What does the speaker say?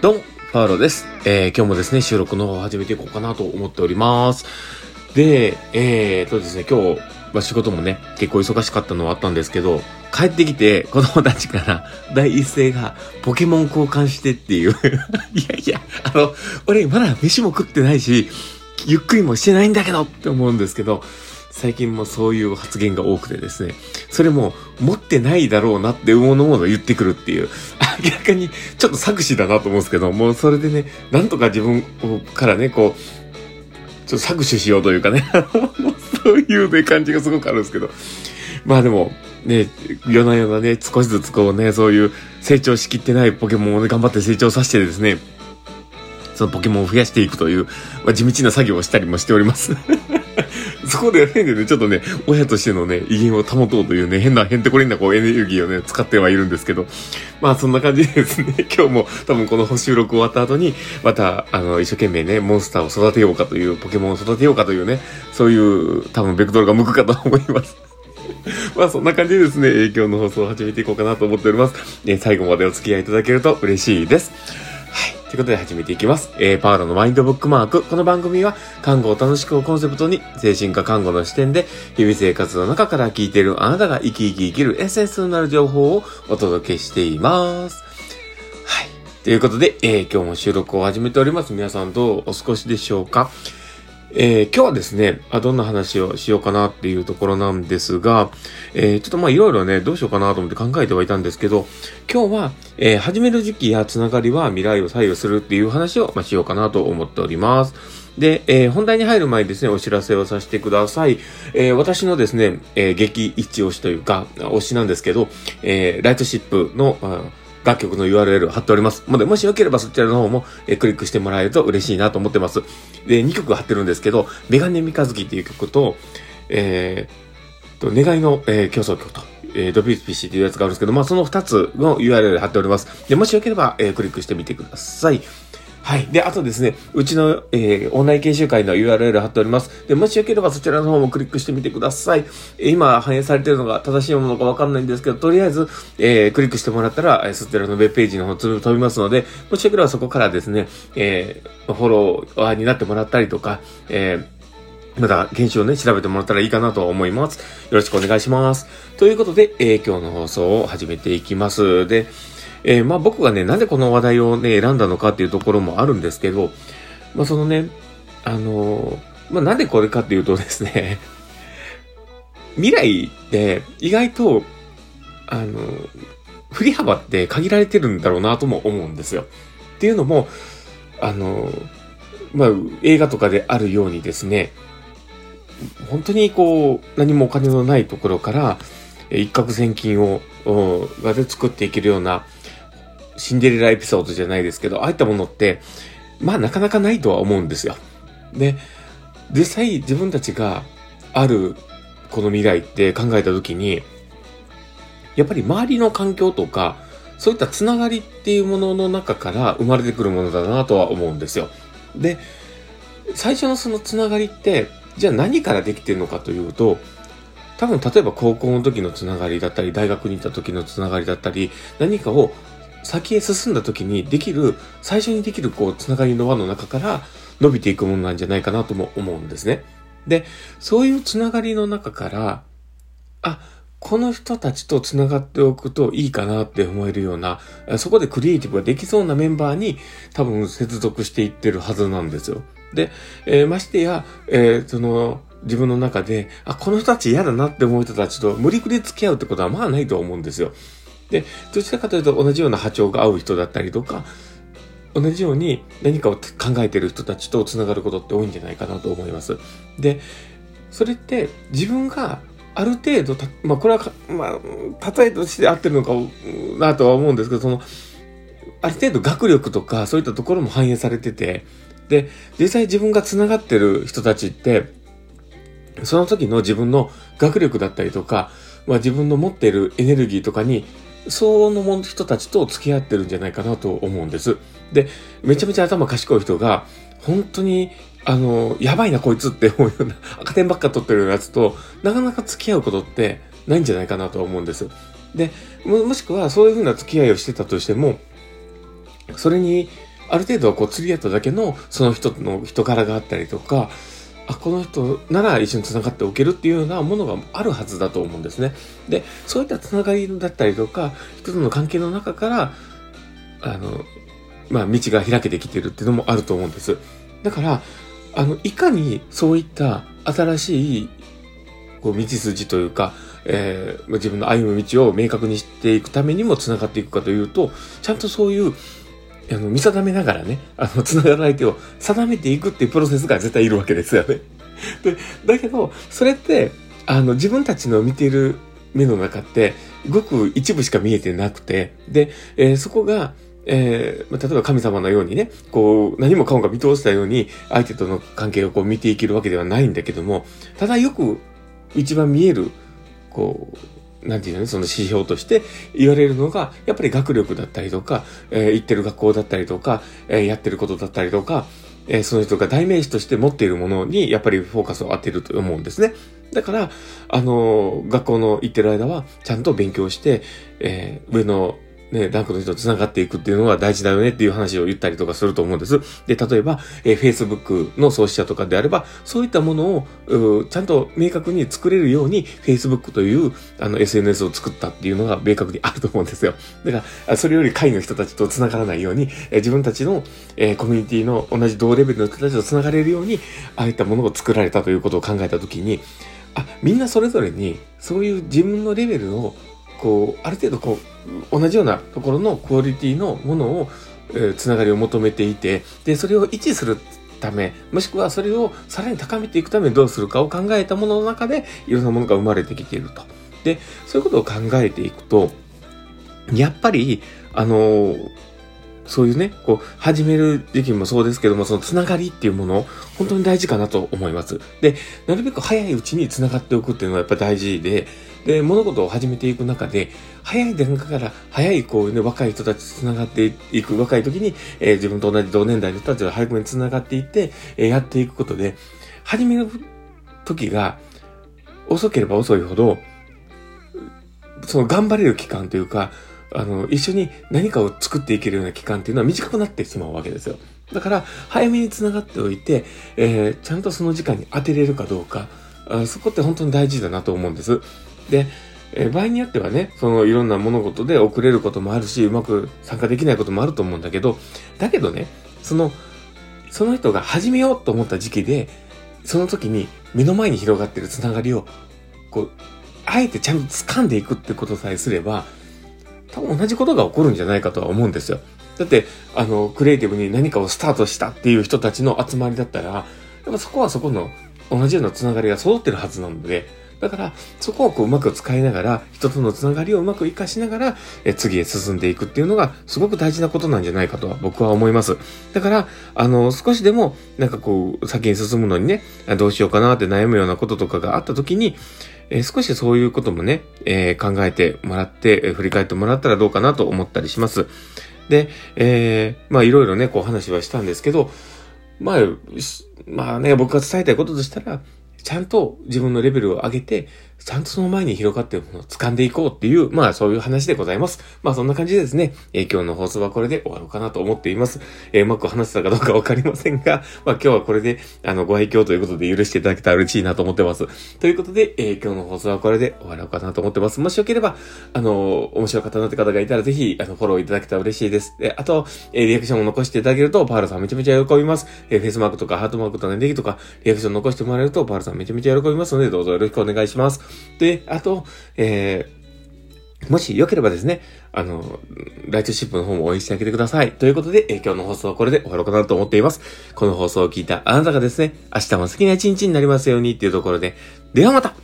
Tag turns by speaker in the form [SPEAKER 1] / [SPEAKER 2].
[SPEAKER 1] どうも、パウロです。えー、今日もですね、収録の方を始めていこうかなと思っております。で、えーとですね、今日、ま、仕事もね、結構忙しかったのはあったんですけど、帰ってきて子供たちから第一声がポケモン交換してっていう。いやいや、あの、俺まだ飯も食ってないし、ゆっくりもしてないんだけどって思うんですけど、最近もそういう発言が多くてですね、それも持ってないだろうなって思うものを言ってくるっていう、明らかにちょっと作詞だなと思うんですけど、もうそれでね、なんとか自分からね、こう、ちょっと搾取しようというかね、そういうね、感じがすごくあるんですけど、まあでも、ね、夜な夜なね、少しずつこうね、そういう成長しきってないポケモンをね、頑張って成長させてですね、そのポケモンを増やしていくという、まあ、地道な作業をしたりもしております。そこでね、ね、ちょっとね、親としてのね、威厳を保とうというね、変な、変てこりんなこうエネルギーをね、使ってはいるんですけど、まあそんな感じでですね、今日も多分この収録終わった後に、また、あの、一生懸命ね、モンスターを育てようかという、ポケモンを育てようかというね、そういう多分ベクトルが向くかと思います。まあそんな感じでですね、今日の放送を始めていこうかなと思っております。え最後までお付き合いいただけると嬉しいです。ということで始めていきます。えー、パウロのマインドブックマーク。この番組は、看護を楽しくをコンセプトに、精神科看護の視点で、日々生活の中から聞いているあなたが生き生き生きるエッセンスになる情報をお届けしています。はい。ということで、えー、今日も収録を始めております。皆さんどうお過ごしでしょうか？えー、今日はですねあ、どんな話をしようかなっていうところなんですが、えー、ちょっとまあいろいろね、どうしようかなと思って考えてはいたんですけど、今日は、えー、始める時期やつながりは未来を左右するっていう話を、まあ、しようかなと思っております。で、えー、本題に入る前にですね、お知らせをさせてください。えー、私のですね、えー、激一押しというか、推しなんですけど、えー、ライトシップの、楽曲の URL 貼っております。ので、もしよければそちらの方も、えクリックしてもらえると嬉しいなと思ってます。で、2曲貼ってるんですけど、メガネ三日月っていう曲と、えー、と、願いの、えー、競争曲と、えー、ドビースピシーっていうやつがあるんですけど、まあ、その2つの URL 貼っております。で、もしよければ、えー、クリックしてみてください。はい。で、あとですね、うちの、えー、オンライン研修会の URL 貼っております。で、もしよければそちらの方もクリックしてみてください。え今反映されてるのが正しいものかわかんないんですけど、とりあえず、えー、クリックしてもらったら、えそちらのウェブページの方飛びますので、もしよければそこからですね、えー、フォロワーになってもらったりとか、えー、また、研修をね、調べてもらったらいいかなと思います。よろしくお願いします。ということで、えー、今日の放送を始めていきます。で、えー、まあ僕がね、なぜこの話題をね、選んだのかっていうところもあるんですけど、まあそのね、あのー、まあなんでこれかっていうとですね、未来って意外と、あのー、振り幅って限られてるんだろうなとも思うんですよ。っていうのも、あのまあ映画とかであるようにですね、本当にこう、何もお金のないところから、一攫千金を、がで作っていけるような、シンデレラエピソードじゃないですけど、ああいったものって、まあなかなかないとは思うんですよ。で、実際自分たちがあるこの未来って考えたときに、やっぱり周りの環境とか、そういったつながりっていうものの中から生まれてくるものだなとは思うんですよ。で、最初のそのつながりって、じゃあ何からできてるのかというと、多分例えば高校の時のつながりだったり、大学に行った時のつながりだったり、何かを先へ進んだ時にできる、最初にできるこう、つながりの輪の中から伸びていくものなんじゃないかなとも思うんですね。で、そういうつながりの中から、あ、この人たちと繋がっておくといいかなって思えるような、そこでクリエイティブができそうなメンバーに多分接続していってるはずなんですよ。で、えー、ましてや、えー、その、自分の中で、あ、この人たち嫌だなって思う人たちと無理くり付き合うってことはまあないと思うんですよ。で、どちらかというと同じような波長が合う人だったりとか、同じように何かを考えてる人たちと繋がることって多いんじゃないかなと思います。で、それって自分がある程度まあこれは、まあ、例えとして合ってるのかなとは思うんですけど、その、ある程度学力とかそういったところも反映されてて、で、実際自分が繋がってる人たちって、その時の自分の学力だったりとか、まあ自分の持っているエネルギーとかにその人たちと付き合ってるんじゃないかなと思うんです。で、めちゃめちゃ頭賢い人が、本当に、あの、やばいなこいつって思うような、赤点ばっか取ってるやつと、なかなか付き合うことってないんじゃないかなと思うんです。で、もしくはそういうふうな付き合いをしてたとしても、それに、ある程度こう釣り合っただけのその人の人柄があったりとか、あ、この人なら一緒に繋がっておけるっていうようなものがあるはずだと思うんですね。で、そういった繋がりだったりとか、人との関係の中から、あの、まあ、道が開けてきてるっていうのもあると思うんです。だから、あの、いかにそういった新しい、こう、道筋というか、えー、自分の歩む道を明確にしていくためにも繋がっていくかというと、ちゃんとそういう、あの、見定めながらね、あの、繋がる相手を定めていくっていうプロセスが絶対いるわけですよね。で、だけど、それって、あの、自分たちの見ている目の中って、ごく一部しか見えてなくて、で、えー、そこが、えー、例えば神様のようにね、こう、何もかもが見通したように、相手との関係をこう見ていけるわけではないんだけども、ただよく一番見える、こう、なんていうの、その指標として言われるのが、やっぱり学力だったりとか、えー、行ってる学校だったりとか、えー、やってることだったりとか、えー、その人が代名詞として持っているものに、やっぱりフォーカスを当てると思うんですね。だから、あの学校の行ってる間は、ちゃんと勉強して、え上のね、ランクの人と繋がっていくっていうのが大事だよねっていう話を言ったりとかすると思うんです。で、例えば、えー、Facebook の創始者とかであれば、そういったものを、ちゃんと明確に作れるように、Facebook という、あの、SNS を作ったっていうのが明確にあると思うんですよ。だから、それより会の人たちと繋がらないように、えー、自分たちの、えー、コミュニティの同じ同レベルの人たちと繋がれるように、ああいったものを作られたということを考えたときに、あ、みんなそれぞれに、そういう自分のレベルを、こう、ある程度こう、同じようなところのクオリティのものを、えー、つながりを求めていて、で、それを維持するため、もしくはそれをさらに高めていくためにどうするかを考えたものの中で、いろんなものが生まれてきていると。で、そういうことを考えていくと、やっぱり、あのー、そういうね、こう、始める時期もそうですけども、そのつながりっていうもの、本当に大事かなと思います。で、なるべく早いうちにつながっておくっていうのはやっぱ大事で、で、物事を始めていく中で、早い段階から早いこうね、若い人たちと繋がっていく、若い時に、えー、自分と同じ同年代の人たちが早くに繋がっていって、えー、やっていくことで、始める時が遅ければ遅いほど、その頑張れる期間というか、あの、一緒に何かを作っていけるような期間っていうのは短くなってしまうわけですよ。だから、早めに繋がっておいて、えー、ちゃんとその時間に当てれるかどうか、あそこって本当に大事だなと思うんです。で、え、場合によってはね、そのいろんな物事で遅れることもあるし、うまく参加できないこともあると思うんだけど、だけどね、その、その人が始めようと思った時期で、その時に目の前に広がってるつながりを、こう、あえてちゃんと掴んでいくってことさえすれば、多分同じことが起こるんじゃないかとは思うんですよ。だって、あの、クリエイティブに何かをスタートしたっていう人たちの集まりだったら、やっぱそこはそこの同じようなつながりが揃ってるはずなので、だから、そこをこううまく使いながら、人とのつながりをうまく活かしながら、え次へ進んでいくっていうのが、すごく大事なことなんじゃないかとは僕は思います。だから、あの、少しでも、なんかこう、先に進むのにね、どうしようかなって悩むようなこととかがあった時に、え、少しそういうこともね、えー、考えてもらって、え、振り返ってもらったらどうかなと思ったりします。で、えー、まあいろいろね、こう話はしたんですけど、まあ、まあね、僕が伝えたいこととしたら、ちゃんと自分のレベルを上げて、ちゃんとその前に広がっているものを掴んでいこうっていう、まあそういう話でございます。まあそんな感じでですね、えー、今日の放送はこれで終わろうかなと思っています。えー、うまく話せたかどうかわかりませんが、まあ今日はこれで、あの、ご愛嬌ということで許していただけたら嬉しいなと思ってます。ということで、えー、今日の放送はこれで終わろうかなと思ってます。もしよければ、あの、面白かったなって方がいたらぜひ、あの、フォローいただけたら嬉しいです。で、あと、えリアクションを残していただけると、パールさんめちゃめちゃ喜びます。えフェイスマークとかハートマークとかネギとか、リアクション残してもらえると、パールさんめちゃめちゃ喜びますので、どうぞよろしくお願いします。で、あと、えー、もしよければですね、あの、ライトシップの方も応援してあげてください。ということで、えー、今日の放送はこれで終わろうかなと思っています。この放送を聞いたあなたがですね、明日も好きな一日になりますようにっていうところで、ではまた